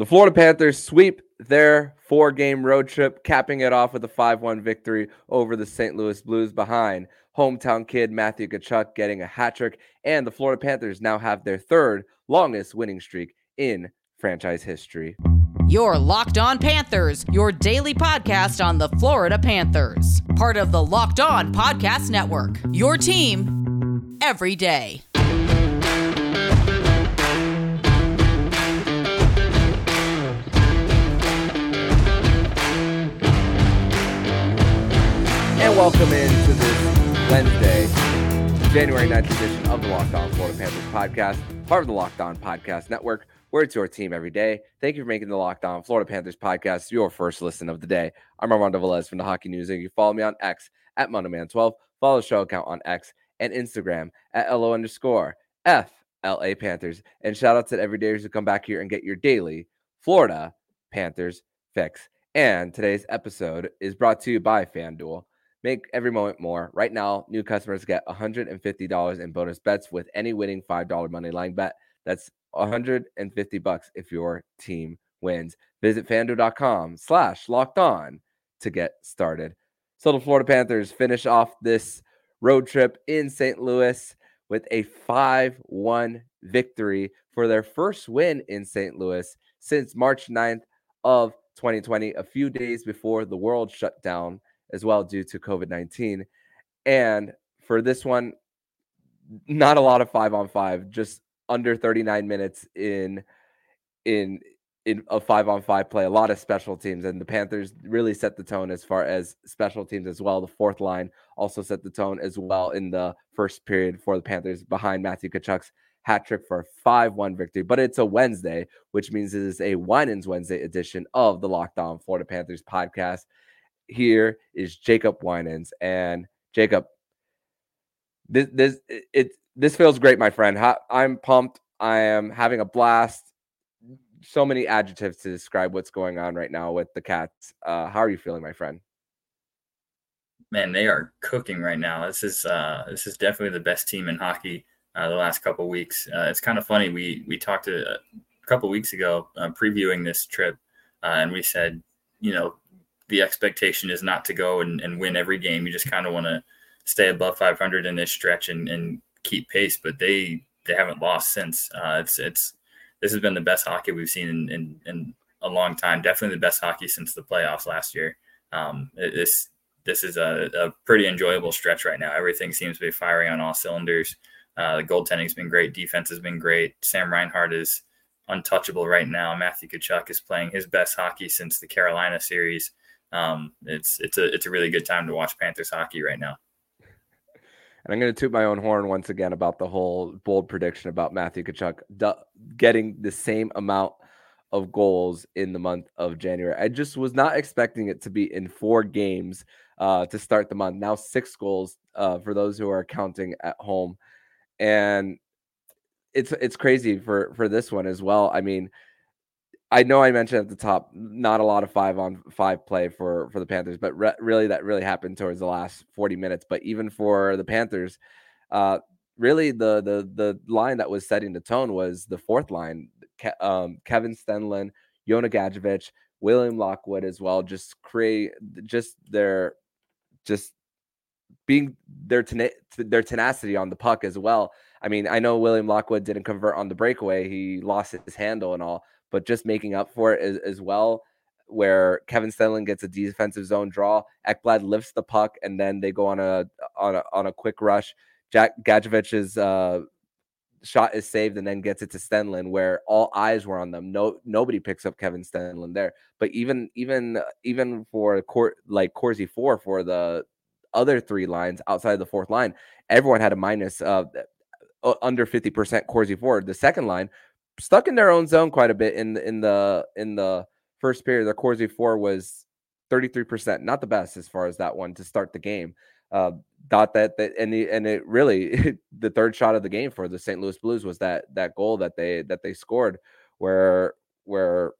The Florida Panthers sweep their four game road trip, capping it off with a 5 1 victory over the St. Louis Blues behind hometown kid Matthew Tkachuk getting a hat trick. And the Florida Panthers now have their third longest winning streak in franchise history. Your Locked On Panthers, your daily podcast on the Florida Panthers, part of the Locked On Podcast Network. Your team every day. And welcome into this Wednesday, January 9th edition of the Locked On Florida Panthers podcast, part of the Locked On Podcast Network, where it's your team every day. Thank you for making the Locked On Florida Panthers podcast your first listen of the day. I'm Armando Velez from the Hockey News, and you follow me on X at Mandoman12. Follow the show account on X and Instagram at LO underscore FLA Panthers. And shout out to everydayers who come back here and get your daily Florida Panthers fix. And today's episode is brought to you by FanDuel. Make every moment more. Right now, new customers get $150 in bonus bets with any winning $5 money line bet. That's 150 bucks if your team wins. Visit fanduel.com slash locked on to get started. So the Florida Panthers finish off this road trip in St. Louis with a 5-1 victory for their first win in St. Louis since March 9th of 2020, a few days before the world shut down as well due to COVID 19. And for this one, not a lot of five on five, just under 39 minutes in in in a five on five play, a lot of special teams, and the Panthers really set the tone as far as special teams as well. The fourth line also set the tone as well in the first period for the Panthers behind Matthew Tkachuk's hat trick for a 5 1 victory. But it's a Wednesday, which means it is a Winans Wednesday edition of the Locked On Florida Panthers podcast here is Jacob Winans. And Jacob, this this it this feels great, my friend. I'm pumped. I am having a blast. So many adjectives to describe what's going on right now with the Cats. Uh, how are you feeling, my friend? Man, they are cooking right now. This is uh, this is definitely the best team in hockey uh, the last couple weeks. Uh, it's kind of funny. We we talked uh, a couple weeks ago uh, previewing this trip, and we said, you know, the expectation is not to go and, and win every game. You just kind of want to stay above 500 in this stretch and, and keep pace. But they they haven't lost since. Uh, it's it's this has been the best hockey we've seen in, in, in a long time. Definitely the best hockey since the playoffs last year. Um, this this is a, a, pretty enjoyable stretch right now. Everything seems to be firing on all cylinders. Uh, the goaltending's been great. Defense has been great. Sam Reinhart is untouchable right now. Matthew Tkachuk is playing his best hockey since the Carolina series um, it's it's a it's a really good time to watch Panthers hockey right now. And I'm going to toot my own horn once again about the whole bold prediction about Matthew Tkachuk getting the same amount of goals in the month of January. I just was not expecting it to be in four games uh, to start the month. Now six goals uh, for those who are counting at home, and it's it's crazy for for this one as well. I mean, I know I mentioned at the top, not a lot of five on five play for for the Panthers, but re- really that really happened towards the last 40 minutes. But even for the Panthers, uh, really the the the line that was setting the tone was the fourth line, Ke- um, Kevin Stenlund, Jonah Gadjovich, William Lockwood as well. Just create just their just being their tena- their tenacity on the puck as well. I mean, I know William Lockwood didn't convert on the breakaway; he lost his handle and all but just making up for it as, as well. Where Kevin Stenlund gets a defensive zone draw, Ekblad lifts the puck, and then they go on a on a on a quick rush. Jack Gadjovich's uh, shot is saved and then gets it to Stenlund, where all eyes were on them. No, nobody picks up Kevin Stenlund there. But even even even for court like Corsi four for the other three lines outside of the fourth line, everyone had a minus uh, under fifty percent Corsi for. The second line stuck in their own zone quite a bit in in the in the first period. Their Corsi for was 33%, not the best as far as that one to start the game. Uh, thought that that and the, and it really the third shot of the game for the St. Louis Blues was that that goal that they that they scored where where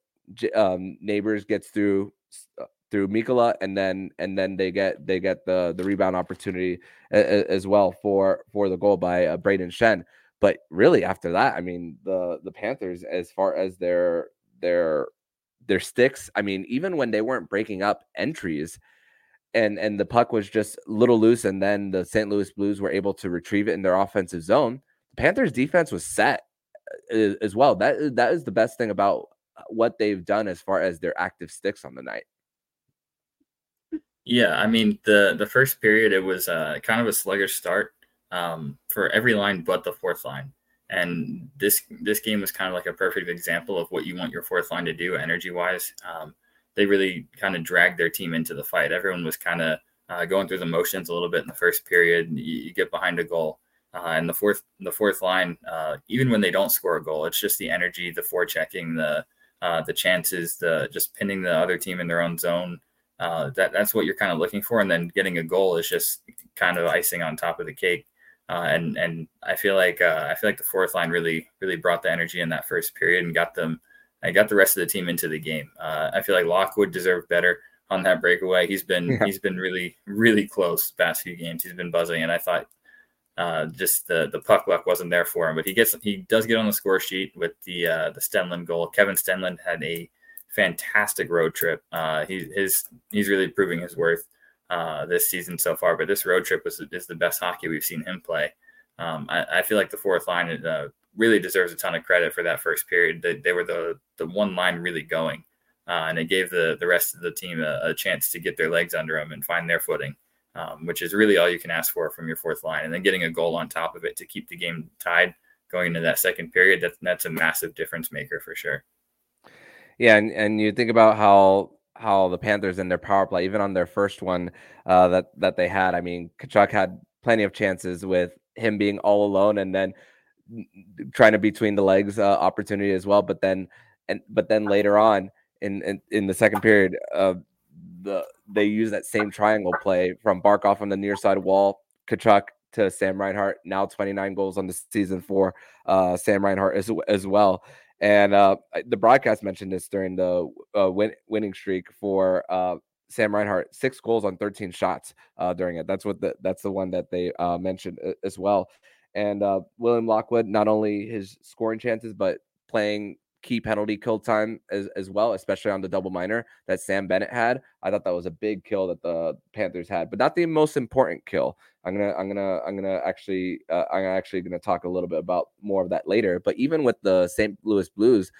um, Neighbours gets through uh, through Mikkola and then and then they get they get the the rebound opportunity as well for for the goal by uh, Brayden Schenn. But really, after that, I mean, the the Panthers, as far as their their their sticks. I mean, even when they weren't breaking up entries, and and the puck was just a little loose, and then the St. Louis Blues were able to retrieve it in their offensive zone. The Panthers defense was set uh, as well. That that is the best thing about what they've done as far as their active sticks on the night. Yeah, I mean the the first period it was uh, kind of a sluggish start um, for every line but the fourth line, and this this game was kind of like a perfect example of what you want your fourth line to do energy wise. Um, they really kind of dragged their team into the fight. Everyone was kind of uh, going through the motions a little bit in the first period. You, you get behind a goal, uh, and the fourth the fourth line, uh, even when they don't score a goal, it's just the energy, the forechecking, the uh, the chances, the just pinning the other team in their own zone. Uh, that that's what you're kind of looking for, and then getting a goal is just kind of icing on top of the cake. Uh, and and I feel like uh, I feel like the fourth line really really brought the energy in that first period and got them I got the rest of the team into the game. Uh, I feel like Lockwood deserved better on that breakaway. He's been yeah. he's been really really close past few games. He's been buzzing, and I thought uh, just the the puck luck wasn't there for him. But he gets he does get on the score sheet with the uh, the Stenlund goal. Kevin Stenlund had a fantastic road trip. Uh, he his he's really proving his worth uh, this season so far. But this road trip was is the best hockey we've seen him play. Um, I, I, feel like the fourth line uh, really deserves a ton of credit for that first period. They, they were the the one line really going, uh, and it gave the the rest of the team a, a, chance to get their legs under them and find their footing. Um, which is really all you can ask for from your fourth line, and then getting a goal on top of it to keep the game tied going into that second period. That's that's a massive difference maker for sure. Yeah, and, and you think about how how the Panthers in their power play, even on their first one uh, that that they had. I mean, Tkachuk had plenty of chances with him being all alone, and then trying to between the legs uh, opportunity as well. But then and but then later on in in, in the second period, uh, the they use that same triangle play from Barkov on the near side wall, Tkachuk to Sam Reinhart. Now 29 goals on the season for uh, Sam Reinhart as as well. And uh, the broadcast mentioned this during the uh, win- winning streak for uh, Sam Reinhart, six goals on 13 shots uh, during it. That's what the, that's the one that they uh, mentioned as well. And uh, William Lockwood, not only his scoring chances, but playing key penalty kill time as, as well, especially on the double minor that Sam Bennett had. I thought that was a big kill that the Panthers had, but not the most important kill. I'm gonna I'm gonna I'm gonna actually uh, I'm actually gonna talk a little bit about more of that later. But even with the St. Louis Blues,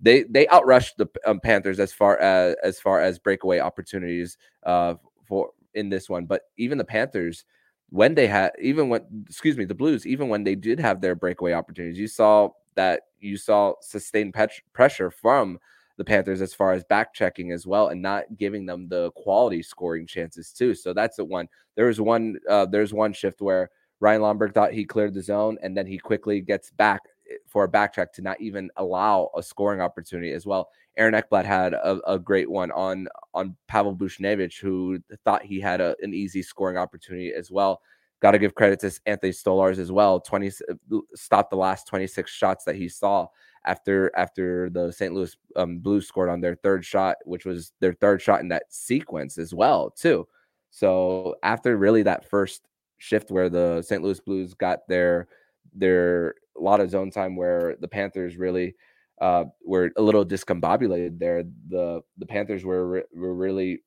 they they outrushed the um, Panthers as far as as far as breakaway opportunities uh, for in this one. But even the Panthers when they had even when excuse me the blues even when they did have their breakaway opportunities you saw that you saw sustained pet- pressure from the panthers as far as back checking as well and not giving them the quality scoring chances too. So that's the one. There was one uh, there's one shift where ryan lomberg thought he cleared the zone and then he quickly gets back eh, for a back check to not even allow a scoring opportunity as well. Aaron Ekblad had a, a, great one on on Pavel Buchnevich, who thought he had a, an easy scoring opportunity as well. Got to give credit to Anthony Stolarz as well. Twenty stopped the last twenty six shots that he saw after after the St. Louis um, Blues scored on their third shot, which was their third shot in that sequence as well too. So after really that first shift where the St. Louis Blues got their their a lot of zone time where the Panthers really uh, were a little discombobulated there. The the Panthers were were really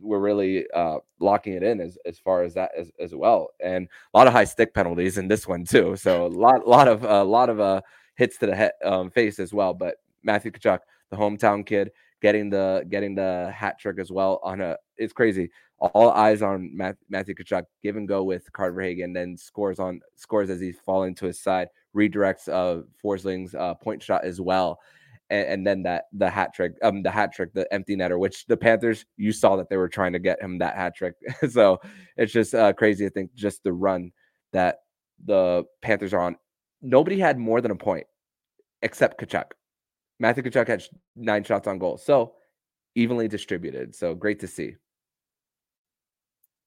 were really uh, locking it in as, as far as that as, as well, and a lot of high stick penalties in this one too. So a lot lot of a uh, lot of uh, hits to the head, um, face as well. But Matthew Tkachuk, the hometown kid, getting the getting the hat trick as well on a it's crazy. All eyes on Matthew Tkachuk, give and go with Carter Verhaeghe, then scores on scores as he's falling to his side redirects uh Forsling's uh point shot as well. And, and, then that the hat trick, um, the hat trick, the empty netter, which the Panthers, you saw that they were trying to get him that hat trick. so it's just uh, crazy to think just the run that the Panthers are on. Nobody had more than a point except Tkachuk. Matthew Tkachuk had nine shots on goal. So evenly distributed. So great to see.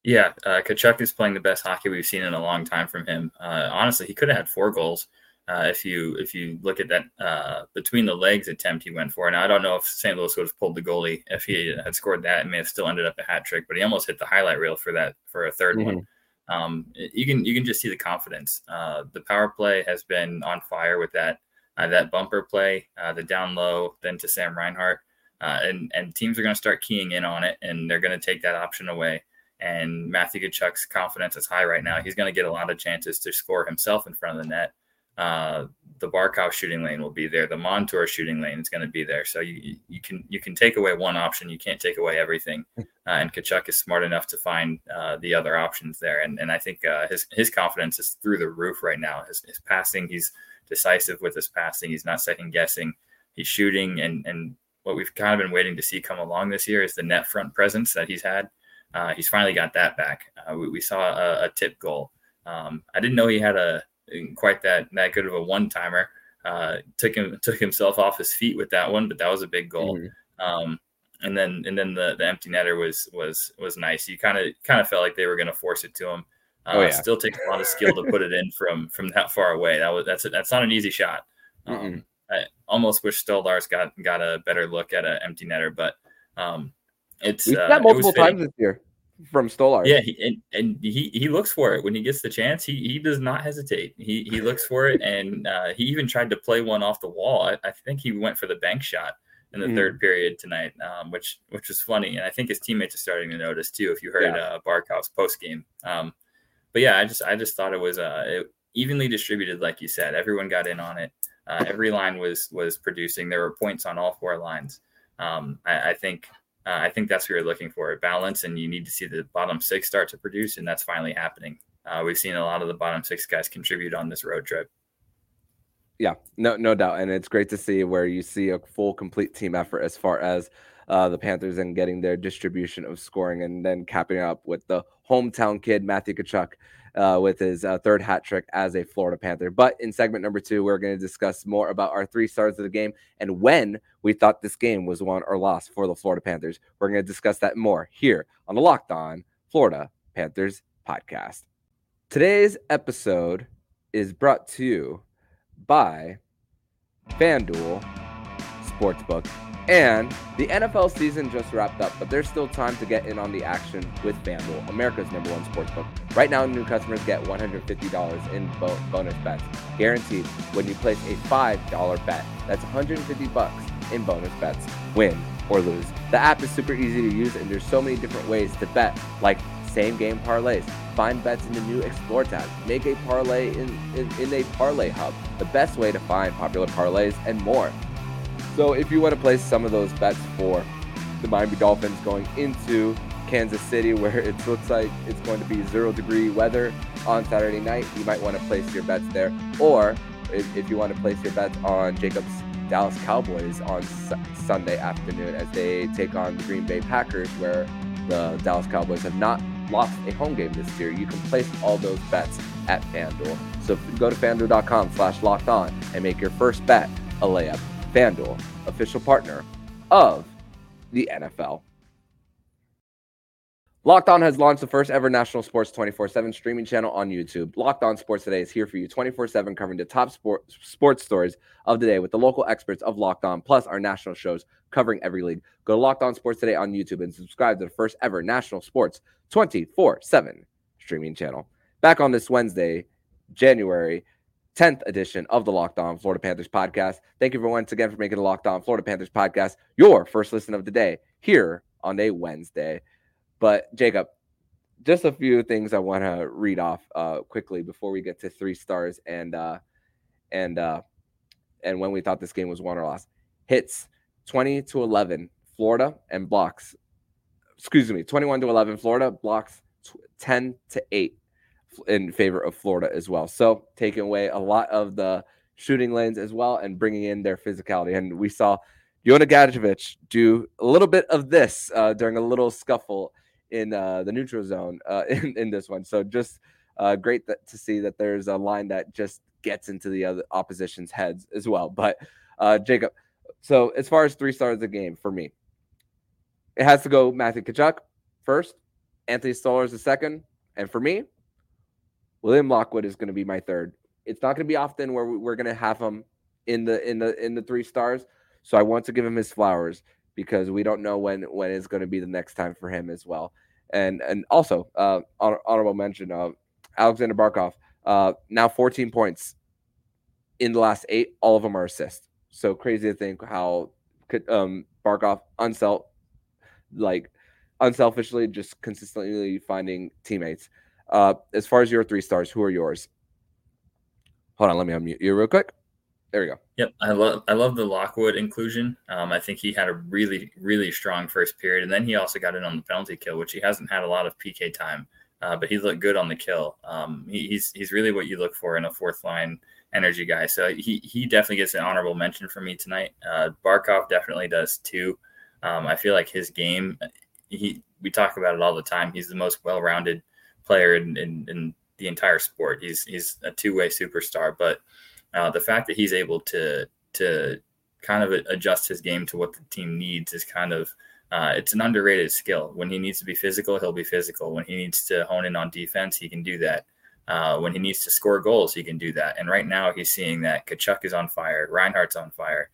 Yeah, uh, Tkachuk is playing the best hockey we've seen in a long time from him. Uh, honestly, he could have had four goals uh, if you if you look at that uh, between the legs attempt he went for. Now I don't know if St. Louis would have pulled the goalie if he had scored that. It may have still ended up a hat trick, but he almost hit the highlight reel for that for a 3rd mm-hmm. one. Um, you can you can just see the confidence. Uh, the power play has been on fire with that. uh, that bumper play, uh, the down low, then to Sam Reinhart. Uh, and, and teams are going to start keying in on it and they're going to take that option away. And Matthew Tkachuk's confidence is high right now. He's going to get a lot of chances to score himself in front of the net. Uh, the Barkov shooting lane will be there. The Montour shooting lane is going to be there. So you you can you can take away one option. You can't take away everything. Uh, and Tkachuk is smart enough to find uh, the other options there. And and I think uh, his his confidence is through the roof right now. His, his passing, he's decisive with his passing. He's not second guessing. He's shooting, and and what we've kind of been waiting to see come along this year is the net front presence that he's had. Uh, he's finally got that back. Uh, we, we, saw a, a tip goal. Um, I didn't know he had a quite that that good of a one timer. Uh, took him took himself off his feet with that one, but that was a big goal. Mm-hmm. Um, and then and then the, the empty netter was was was nice. You kind of kind of felt like they were going to force it to him. Uh, oh, yeah. Still takes a lot of skill to put it in from from that far away. That was that's a, that's not an easy shot. Um, I almost wish Stolarz got got a better look at an empty netter, but um, it's uh, multiple times this year from Stolarz. Yeah, he, and, and he he looks for it when he gets the chance. He he does not hesitate. He he looks for it, and uh, he even tried to play one off the wall. I, I think he went for the bank shot in the mm. third period tonight, um, which which was funny. And I think his teammates are starting to notice too. If you heard yeah. uh, Barkov's post game, um, but yeah, I just I just thought it was uh, it, evenly distributed, like you said. Everyone got in on it. Uh, every line was was producing. There were points on all four lines. Um, I, I, think uh, I think that's what you're looking for A balance, and you need to see the bottom six start to produce, and that's finally happening. Uh, we've seen a lot of the bottom six guys contribute on this road trip. Yeah, no, no doubt, and it's great to see where you see a full, complete team effort as far as uh, the Panthers and getting their distribution of scoring, and then capping up with the hometown kid Matthew Tkachuk uh, with his uh, third hat trick as a Florida Panther. But in segment number two, we're going to discuss more about our three stars of the game and when we thought this game was won or lost for the Florida Panthers. We're going to discuss that more here on the Locked On Florida Panthers podcast. Today's episode is brought to you by FanDuel Sportsbook. And the NFL season just wrapped up, but there's still time to get in on the action with FanDuel, America's number one sportsbook. Right now, new customers get $150 in bo- bonus bets, guaranteed when you place a $5 bet. That's 150 bucks in bonus bets, win or lose. The app is super easy to use, and there's so many different ways to bet, like same game parlays. Find bets in the new Explore tab. Make a parlay in, in, in a parlay hub, the best way to find popular parlays and more. So if you want to place some of those bets for the Miami Dolphins going into Kansas City, where it looks like it's going to be zero degree weather on Saturday night, you might want to place your bets there. Or if, if you want to place your bets on Jacob's Dallas Cowboys on su- Sunday afternoon as they take on the Green Bay Packers, where the Dallas Cowboys have not lost a home game this year, you can place all those bets at FanDuel. So go to fanduel.com slash locked on and make your first bet a layup. FanDuel, official partner of the NFL. Locked On has launched the first ever national sports 24 7 streaming channel on YouTube. Locked On Sports Today is here for you 24 7, covering the top sport, sports stories of the day with the local experts of Locked On, plus our national shows covering every league. Go to Locked On Sports Today on YouTube and subscribe to the first ever national sports 24 7 streaming channel. Back on this Wednesday, January 10th edition of the Locked On Florida Panthers podcast. Thank you for once again for making the Locked On Florida Panthers podcast your first listen of the day here on a Wednesday. But Jacob, just a few things I want to read off uh, quickly before we get to three stars and uh, and uh, and when we thought this game was won or lost. Hits 20 to 11 Florida and blocks. Excuse me, 21 to 11 Florida blocks 10 to 8 in favor of Florida as well. So taking away a lot of the shooting lanes as well and bringing in their physicality. And we saw Jonah Gadjovich do a little bit of this uh, during a little scuffle in uh, the neutral zone uh, in, in this one. So just uh, great that, to see that there's a line that just gets into the other opposition's heads as well. But uh, Jacob, so as far as three stars the game for me, it has to go Matthew Tkachuk first, Anthony Stolarz the second, and for me, William Lockwood is going to be my third. It's not going to be often where we're going to have him in the in the in the three stars. So I want to give him his flowers because we don't know when when is going to be the next time for him as well. And and also uh, honorable mention of Alexander Barkov. Uh, now 14 points in the last eight, all of them are assists. So crazy to think how could um, Barkov unself like unselfishly just consistently finding teammates. Uh, as far as your three stars, who are yours? Hold on, let me unmute you real quick. There we go. Yep, I love I love the Lockwood inclusion. Um, I think he had a really really strong first period, and then he also got in on the penalty kill, which he hasn't had a lot of PK time, uh, but he looked good on the kill. Um, he, he's he's really what you look for in a fourth line energy guy. So he he definitely gets an honorable mention for me tonight. Uh, Barkov definitely does too. Um, I feel like his game, he we talk about it all the time. He's the most well rounded player in, in, in the entire sport. He's he's a two way superstar, but uh, the fact that he's able to to kind of adjust his game to what the team needs is kind of uh, it's an underrated skill. When he needs to be physical, he'll be physical. When he needs to hone in on defense, he can do that. Uh, when he needs to score goals, he can do that. And right now, he's seeing that Tkachuk is on fire, Reinhart's on fire.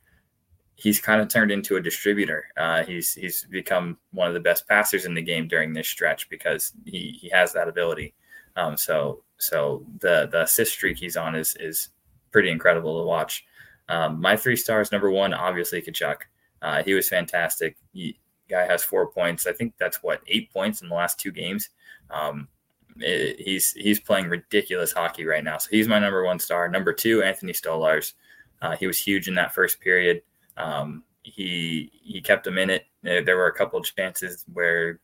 He's kind of turned into a distributor. Uh, he's he's become one of the best passers in the game during this stretch because he he has that ability. Um, so so the the assist streak he's on is is pretty incredible to watch. Um, my three stars, number one, obviously Tkachuk. Uh, he was fantastic. He, guy has four points. I think that's what eight points in the last two games. Um, it, he's he's playing ridiculous hockey right now. So he's my number one star. Number two, Anthony Stolarz. Uh, he was huge in that first period. Um, he he kept him in it. There were a couple of chances where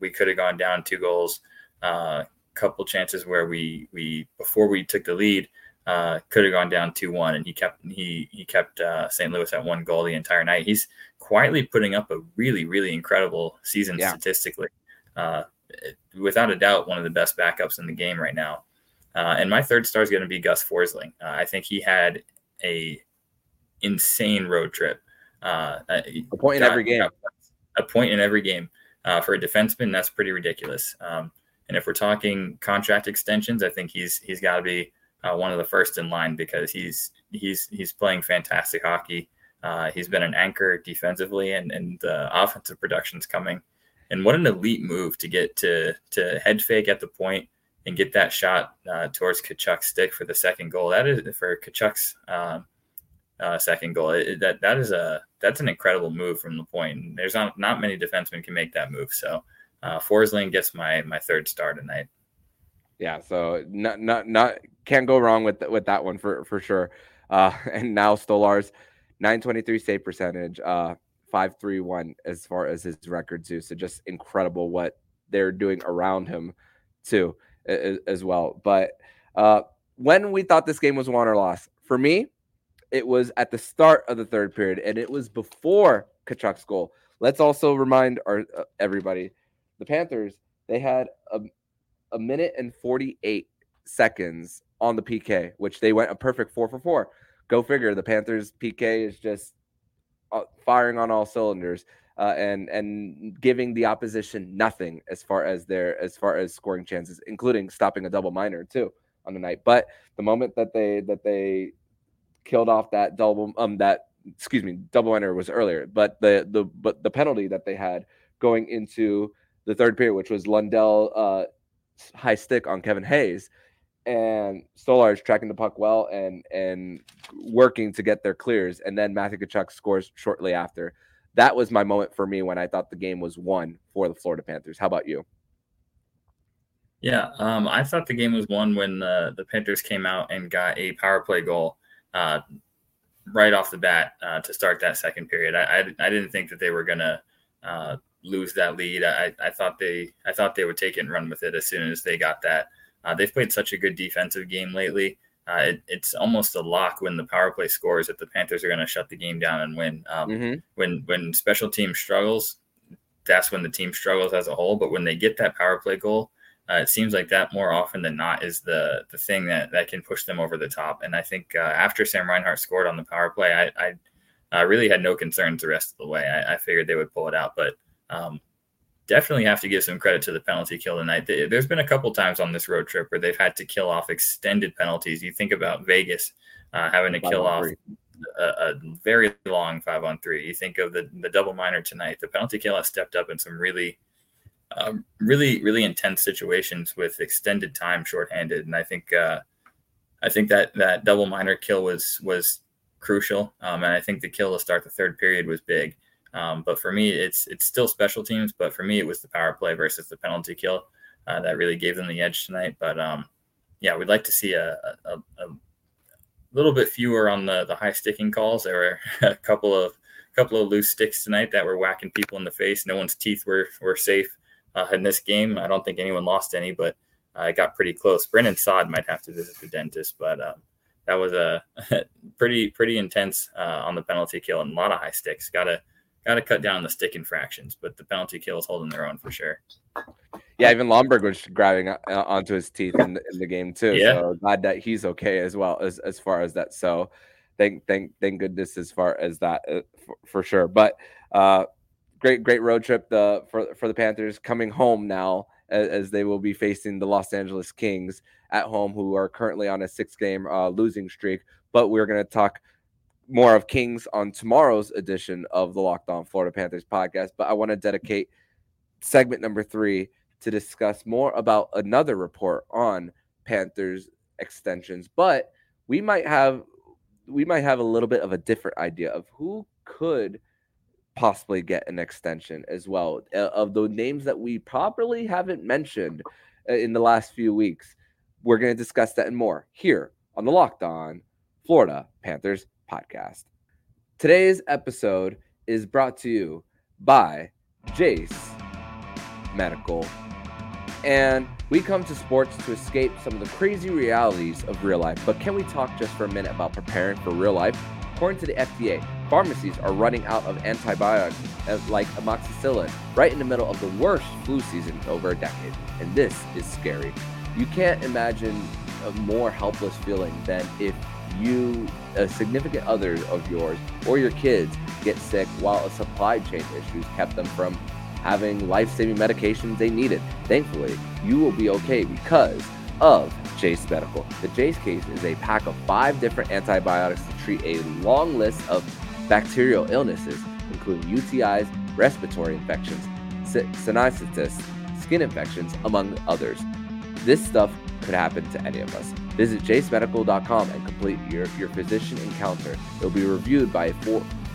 we could have gone down two goals. A uh, couple chances where we we before we took the lead uh, could have gone down two one, and he kept he he kept uh, St. Louis at one goal the entire night. He's quietly putting up a really really incredible season yeah. statistically. Uh, without a doubt, one of the best backups in the game right now. Uh, and my third star is going to be Gus Forsling. Uh, I think he had a insane road trip. Uh, a point got, in every game. A point in every game uh, for a defenseman. That's pretty ridiculous. Um, and if we're talking contract extensions, I think he's he's got to be uh, one of the first in line because he's he's he's playing fantastic hockey. Uh, he's been an anchor defensively, and and the offensive production's coming. And what an elite move to get to to head fake at the point and get that shot uh, towards Tkachuk's stick for the second goal. That is for Tkachuk's um, uh, second goal. It, that that is a that's an incredible move from the point. There's not not many defensemen can make that move. So uh, Forsling gets my my third star tonight. Yeah, so not not not can't go wrong with with that one for for sure. Uh, and now Stolarz, 923 save percentage. Uh, five three one as far as his record too. So just incredible what they're doing around him too as, as well. But uh, when we thought this game was won or lost, for me, it was at the start of the third period, and it was before Tkachuk's goal. Let's also remind our uh, everybody, the Panthers they had a, a minute and forty eight seconds on the PK, which they went a perfect four for four. Go figure. The Panthers PK is just uh, firing on all cylinders uh, and and giving the opposition nothing as far as their as far as scoring chances, including stopping a double minor too on the night. But the moment that they that they killed off that double um that excuse me double minor was earlier, but the the but the penalty that they had going into the third period, which was Lundell uh, high stick on Kevin Hayes and Stolarz tracking the puck well and and working to get their clears, and then Matthew Tkachuk scores shortly after. That was my moment for me when I thought the game was won for the Florida Panthers. How about you? Yeah, um, I thought the game was won when the, the Panthers came out and got a power play goal uh, right off the bat uh, to start that second period. I, I, I didn't think that they were gonna uh, lose that lead. I, I thought they I thought they would take it and run with it as soon as they got that. Uh, they've played such a good defensive game lately. Uh, it, it's almost a lock when the power play scores that the Panthers are going to shut the game down and win. Um, mm-hmm. When when special team struggles, that's when the team struggles as a whole. But when they get that power play goal, uh, it seems like that more often than not is the the thing that that can push them over the top. And I think uh, after Sam Reinhart scored on the power play, I, I, I really had no concerns the rest of the way. I, I figured they would pull it out, but um, definitely have to give some credit to the penalty kill tonight. There's been a couple times on this road trip where they've had to kill off extended penalties. You think about Vegas uh, having to kill off a, a, very long five on three. You think of the the double minor tonight. The penalty kill has stepped up in some really, um, really, really intense situations with extended time shorthanded, and I think. Uh, I think that that double minor kill was was crucial, um, and I think the kill to start the third period was big. Um, but for me, it's it's still special teams. But for me, it was the power play versus the penalty kill uh, that really gave them the edge tonight. But um, yeah, we'd like to see a, a, a, little bit fewer on the the high sticking calls. There were a couple of couple of loose sticks tonight that were whacking people in the face. No one's teeth were were safe uh, in this game. I don't think anyone lost any, but uh, it got pretty close. Brandon Saad might have to visit the dentist, but um, that was a pretty pretty intense uh, on the penalty kill and a lot of high sticks. Got to got to cut down the stick infractions, but the penalty kill is holding their own for sure. Yeah, even Lomberg was grabbing uh, onto his teeth in the, in the game too. Yeah. So glad that he's okay as well as as far as that. So thank thank thank goodness as far as that uh, for, for, sure. But uh, great great road trip the for for the Panthers coming home now as, as, they will be facing the Los Angeles Kings at home, who are currently on a six game uh, losing streak. But we're going to talk more of Kings on tomorrow's edition of the Locked On Florida Panthers podcast. But I want to dedicate segment number three to discuss more about another report on Panthers extensions. But we might have we might have a little bit of a different idea of who could possibly get an extension as well uh, of the names that we properly haven't mentioned uh, in the last few weeks. We're going to discuss that and more here on the Locked On Florida Panthers podcast. Today's episode is brought to you by Jace Medical. And we come to sports to escape some of the crazy realities of real life. But can we talk just for a minute about preparing for real life? According to the FDA, pharmacies are running out of antibiotics uh, like amoxicillin right in the middle of the worst flu season over a decade. And this is scary. You can't imagine a more helpless feeling than if you, a significant other of yours, or your kids get sick while a supply chain issues kept them from having life saving medications they needed. Thankfully, you will be okay because of Jace Medical. The Jace case is a pack of five different antibiotics to treat a long list of bacterial illnesses, including UTIs, respiratory infections, sinusitis, skin infections, among others. This stuff could happen to any of us. Visit jacemedical.com and complete your, your physician encounter. It will be reviewed by a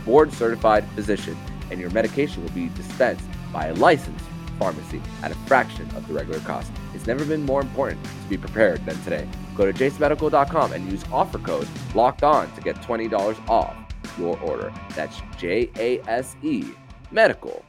board certified physician, and your medication will be dispensed by a licensed pharmacy at a fraction of the regular cost. It's never been more important to be prepared than today. Go to jacemedical.com and use offer code locked on to get $20 off your order. That's J A S E medical.com.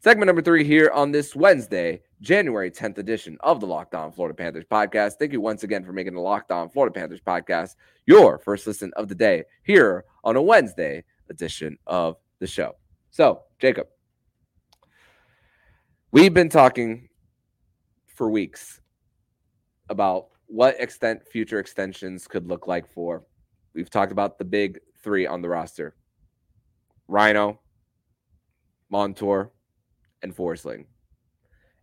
Segment number three here on this Wednesday, January 10th edition of the Locked On Florida Panthers podcast. Thank you once again for making the Locked On Florida Panthers podcast your first listen of the day here on a Wednesday edition of the show. So, Jacob, we've been talking for weeks about what extent future extensions could look like for. We've talked about the big three on the roster Rhino, Montour, and Forsling.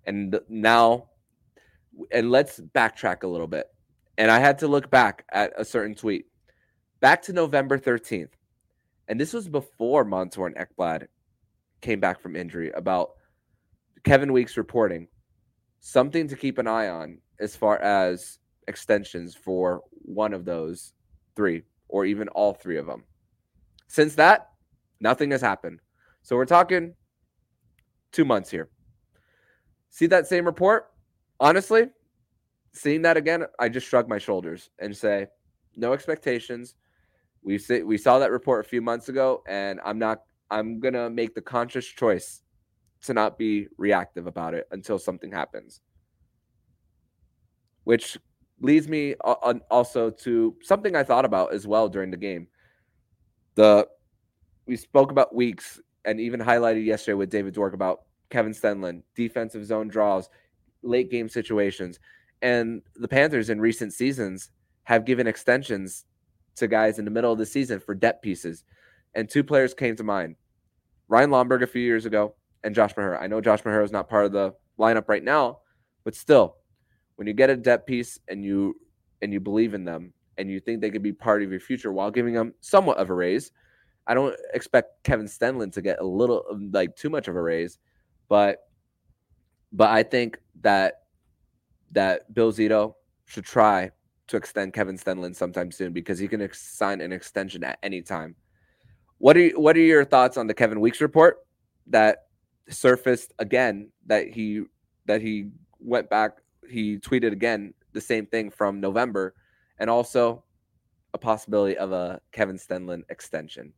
And now, and let's backtrack a little bit. And I had to look back at a certain tweet back to November 13th. And this was before Montour and Ekblad came back from injury about Kevin Weekes reporting something to keep an eye on as far as extensions for one of those three or even all three of them. Since that, nothing has happened. So we're talking two months here. See that same report? Honestly, seeing that again, I just shrug my shoulders and say, no expectations. We see, we saw that report a few months ago, and I'm not I'm to make the conscious choice to not be reactive about it until something happens. Which leads me uh, also to something I thought about as well during the game. The we spoke about weeks and even highlighted yesterday with David Dwork about Kevin Stenlund, defensive zone draws, late game situations. And the Panthers in recent seasons have given extensions to guys in the middle of the season for depth pieces. And two players came to mind Ryan Lomberg a few years ago and Josh Mahura. I know Josh Mahura is not part of the lineup right now, but still, when you get a depth piece and you and you believe in them and you think they could be part of your future while giving them somewhat of a raise, I don't expect Kevin Stenlund to get a little um, like too much of a raise, but but I think that that Bill Zito should try to extend Kevin Stenlund sometime soon because he can ex- sign an extension at any time. What are you, what are your thoughts on the Kevin Weekes report that surfaced again that he that he went back he tweeted again the same thing from November and also a possibility of a Kevin Stenlund extension.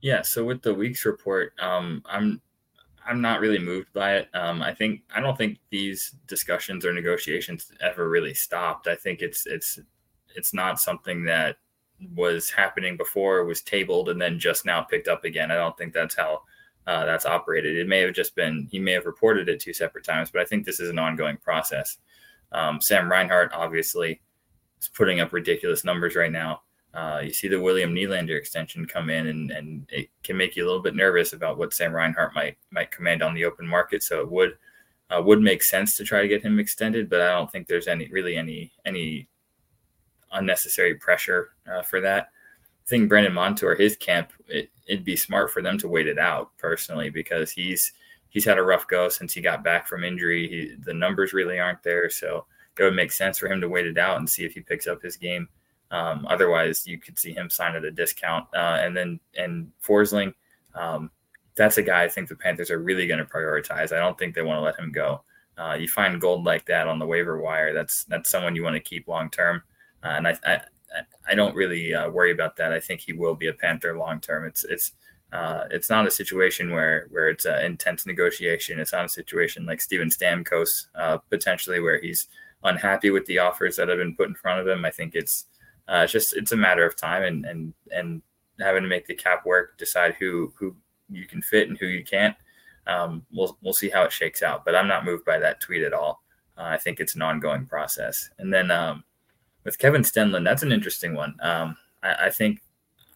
Yeah, so with the Weekes report, um, I'm I'm not really moved by it. Um, I think I don't think these discussions or negotiations ever really stopped. I think it's it's it's not something that was happening before was tabled and then just now picked up again. I don't think that's how uh, that's operated. It may have just been he may have reported it two separate times, but I think this is an ongoing process. Um, Sam Reinhart obviously is putting up ridiculous numbers right now. Uh, you see the William Nylander extension come in, and, and it can make you a little bit nervous about what Sam Reinhart might might command on the open market. So it would uh, would make sense to try to get him extended, but I don't think there's any really any any unnecessary pressure uh, for that. Think Brandon Montour, his camp, it, it'd be smart for them to wait it out personally because he's he's had a rough go since he got back from injury. He, the numbers really aren't there, so it would make sense for him to wait it out and see if he picks up his game um, otherwise, you could see him sign at a discount. Uh, and then and Forsling, um, that's a guy I think the Panthers are really going to prioritize. I don't think they want to let him go. Uh, you find gold like that on the waiver wire. That's that's someone you want to keep long term. Uh, and I, I I don't really uh, worry about that. I think he will be a Panther long term. It's it's uh, it's not a situation where where it's an intense negotiation. It's not a situation like Steven Stamkos uh, potentially where he's unhappy with the offers that have been put in front of him. I think it's uh, it's just it's a matter of time and and and having to make the cap work, decide who who you can fit and who you can't. Um, we'll we'll see how it shakes out. But I'm not moved by that tweet at all. Uh, I think it's an ongoing process. And then um, with Kevin Stenlund, that's an interesting one. Um, I, I, think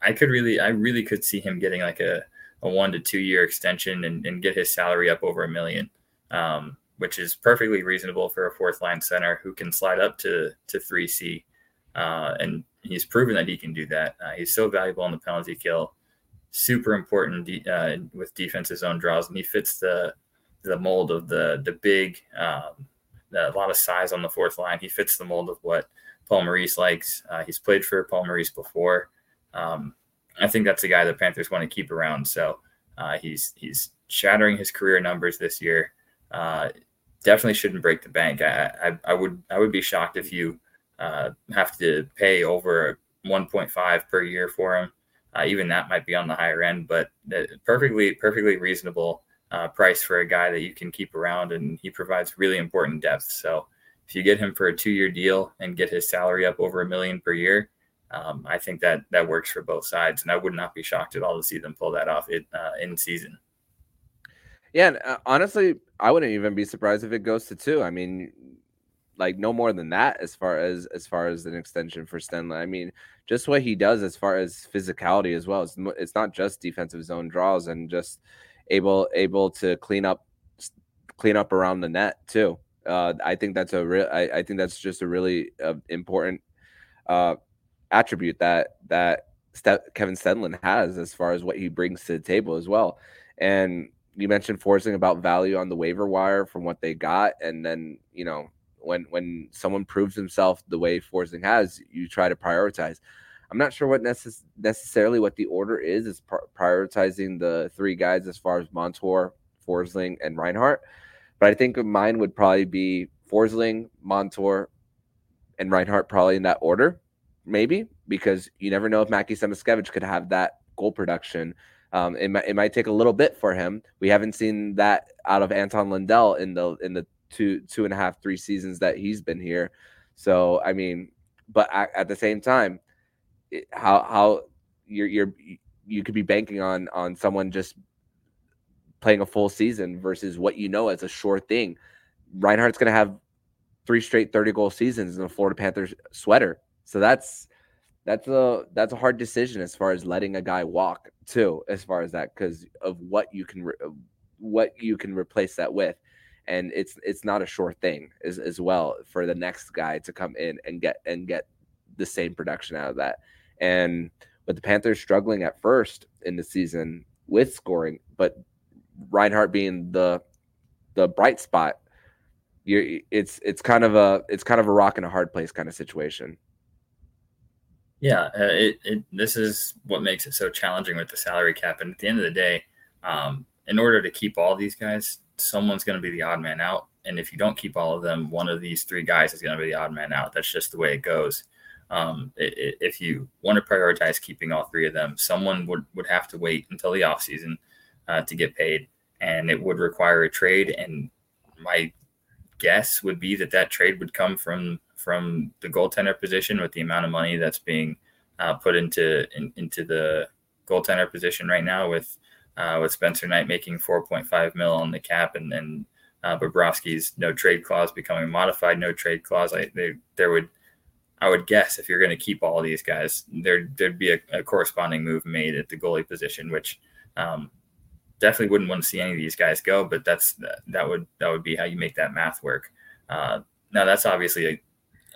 I could really I really could see him getting like a, a one to two year extension and, and get his salary up over a million. Um, which is perfectly reasonable for a fourth line center who can slide up to to three C uh, and he's proven that he can do that. Uh, he's so valuable on the penalty kill, super important de- uh, with defensive zone draws, and he fits the the mold of the the big, um, a lot of size on the fourth line. He fits the mold of what Paul Maurice likes. Uh, he's played for Paul Maurice before. Um, I think that's a guy the Panthers want to keep around. So uh, he's he's shattering his career numbers this year. Uh, definitely shouldn't break the bank. I, I, I would I would be shocked if you uh, have to pay over 1.5 per year for him. Uh, even that might be on the higher end, but perfectly perfectly reasonable uh, price for a guy that you can keep around, and he provides really important depth. So if you get him for a two year deal and get his salary up over a million per year, um, I think that that works for both sides, and I would not be shocked at all to see them pull that off it, uh, in season. Yeah, and, uh, honestly, I wouldn't even be surprised if it goes to two. I mean, like no more than that as far as as far as an extension for Stenlund. I mean, just what he does as far as physicality as well. It's, it's not just defensive zone draws and just able able to clean up clean up around the net too. Uh, I think that's a real. I, I think that's just a really uh, important uh, attribute that that St- Kevin Stenlund has as far as what he brings to the table as well. And you mentioned Forsling about value on the waiver wire from what they got, and then you know when when someone proves himself the way Forsling has, you try to prioritize. I'm not sure what necess- necessarily what the order is. Is pr- prioritizing the three guys as far as Montour, Forsling, and Reinhart. But I think mine would probably be Forsling, Montour, and Reinhart, probably in that order, maybe because you never know if Mackie Samoskevich could have that goal production. Um, it, might, it might take a little bit for him. We haven't seen that out of Anton Lundell in the in the two two and a half three seasons that he's been here so i mean but at, at the same time it, how how you're you're you could be banking on on someone just playing a full season versus what you know as a sure thing. Reinhart's going to have three straight 30 goal seasons in the florida panthers sweater. So that's that's a that's a hard decision as far as letting a guy walk too as far as that because of what you can re- what you can replace that with. And it's it's not a sure thing as, as well for the next guy to come in and get and get the same production out of that. And with the Panthers struggling at first in the season with scoring, but Reinhart being the the bright spot, you it's it's kind of a it's kind of a rock and a hard place kind of situation. Yeah, uh, it, it this is what makes it so challenging with the salary cap. And at the end of the day, um, in order to keep all these guys, someone's going to be the odd man out. And if you don't keep all of them, one of these three guys is going to be the odd man out. That's just the way it goes. Um, it, it, if you want to prioritize keeping all three of them, someone would, would have to wait until the offseason uh, to get paid, and it would require a trade. And my guess would be that that trade would come from from the goaltender position with the amount of money that's being uh, put into in, into the goaltender position right now with uh, with Spencer Knight making 4.5 mil on the cap and and uh, Bobrovsky's no trade clause becoming modified no trade clause. I they, there would I would guess if you're going to keep all these guys, there there'd be a, a, corresponding move made at the goalie position, which um, definitely wouldn't want to see any of these guys go. But that's that would that would be how you make that math work. Uh, now that's obviously a,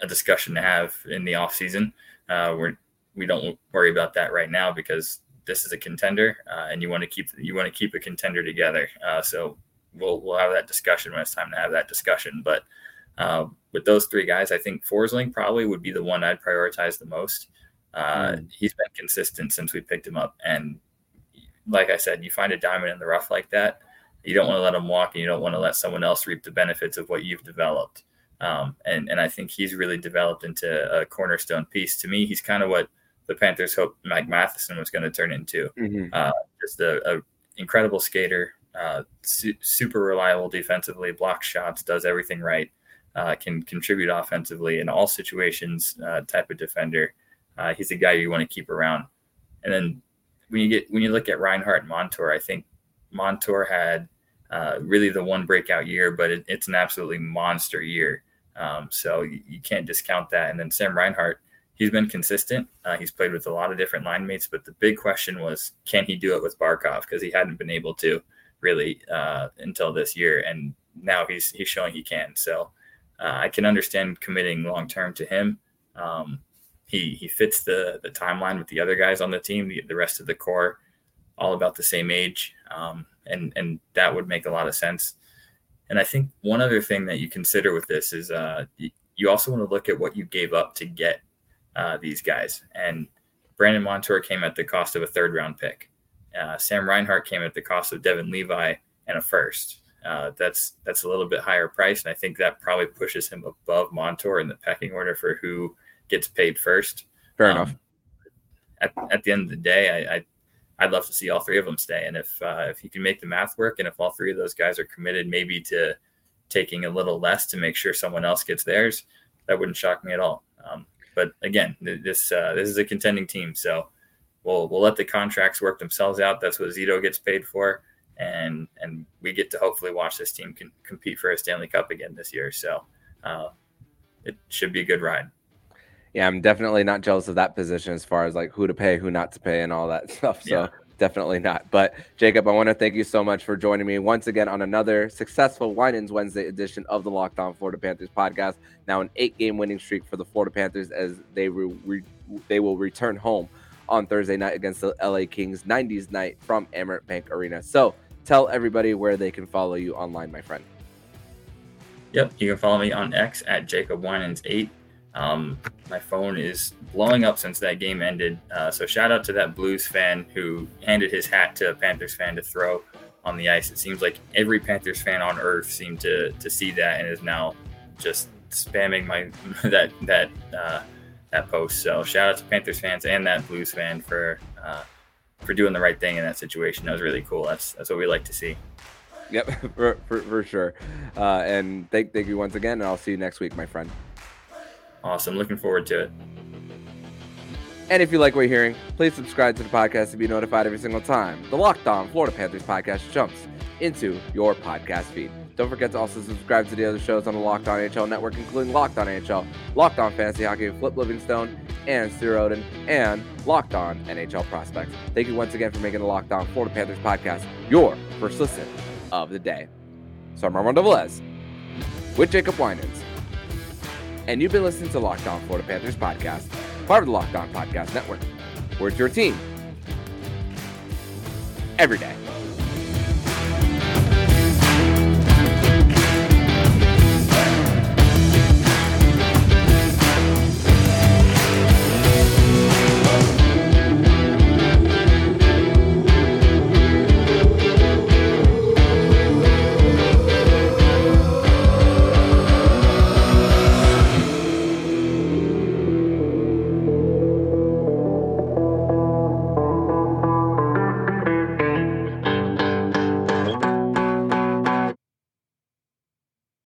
a discussion to have in the off season. Uh, we're we don't worry about that right now because this is a contender, uh, and you want to keep you want to keep a contender together. Uh, so we'll we'll have that discussion when it's time to have that discussion. But uh, with those three guys, I think Forsling probably would be the one I'd prioritize the most. Uh, mm. He's been consistent since we picked him up, and like I said, you find a diamond in the rough like that, you don't want to let him walk, and you don't want to let someone else reap the benefits of what you've developed. Um, and and I think he's really developed into a cornerstone piece. To me, he's kind of what the Panthers hoped Mike Matheson was going to turn into. Mm-hmm. Uh, just a, a, incredible skater, uh, su- super reliable defensively, blocks shots, does everything right, uh, can contribute offensively in all situations. Uh, type of defender. Uh, he's a guy you want to keep around. And then when you get when you look at Reinhart and Montour, I think Montour had uh, really the one breakout year, but it, it's an absolutely monster year. Um, so you, you, can't discount that. And then Sam Reinhart he's been consistent. Uh, he's played with a lot of different line mates, but the big question was, can he do it with Barkov? Because he hadn't been able to really uh, until this year, and now he's he's showing he can. So uh, I can understand committing long term to him. Um, he he fits the the timeline with the other guys on the team, the, the rest of the core, all about the same age, um, and and that would make a lot of sense. And I think one other thing that you consider with this is uh, you also want to look at what you gave up to get uh, these guys. And Brandon Montour came at the cost of a third round pick. Uh, Sam Reinhart came at the cost of Devon Levi and a first. Uh, that's that's a little bit higher price, and I think that probably pushes him above Montour in the pecking order for who gets paid first. Fair um, enough. At, at the end of the day, I, I would love to see all three of them stay, and if uh, if you can make the math work, and if all three of those guys are committed, maybe to taking a little less to make sure someone else gets theirs, that wouldn't shock me at all. Um, but again, this uh, this is a contending team, so we'll we'll let the contracts work themselves out. That's what Zito gets paid for, and and we get to hopefully watch this team can compete for a Stanley Cup again this year. So uh, it should be a good ride. Yeah, I'm definitely not jealous of that position as far as like who to pay, who not to pay, and all that stuff. So. Yeah definitely not. But Jacob, I want to thank you so much for joining me once again on another successful Winans Wednesday edition of the Locked On Florida Panthers podcast. Now an eight-game winning streak for the Florida Panthers as they re- re- they will return home on Thursday night against the LA Kings 90s night from Amerant Bank Arena. So tell everybody where they can follow you online, my friend. Yep, you can follow me on X at Jacob Winans 8 um, my phone is blowing up since that game ended. Uh, so shout out to that Blues fan who handed his hat to a Panthers fan to throw on the ice. It seems like every Panthers fan on earth seemed to to see that and is now just spamming my that that uh, that post. So shout out to Panthers fans and that Blues fan for uh, for doing the right thing in that situation. That was really cool. That's that's what we like to see. Yep, for, for, for sure. Uh, and thank thank you once again, and I'll see you next week, my friend. Awesome. Looking forward to it. And if you like what you're hearing, please subscribe to the podcast to be notified every single time the Locked On Florida Panthers podcast jumps into your podcast feed. Don't forget to also subscribe to the other shows on the Locked On NHL network, including Locked On NHL, Locked On Fantasy Hockey Flip Livingstone and Stu Roden, and Locked On NHL Prospects. Thank you once again for making the Locked On Florida Panthers podcast your first listen of the day. So I'm Armando Velez with Jacob Winans and you've been listening to Locked On Florida Panthers podcast, part of the Locked On Podcast Network. Where's your team every day.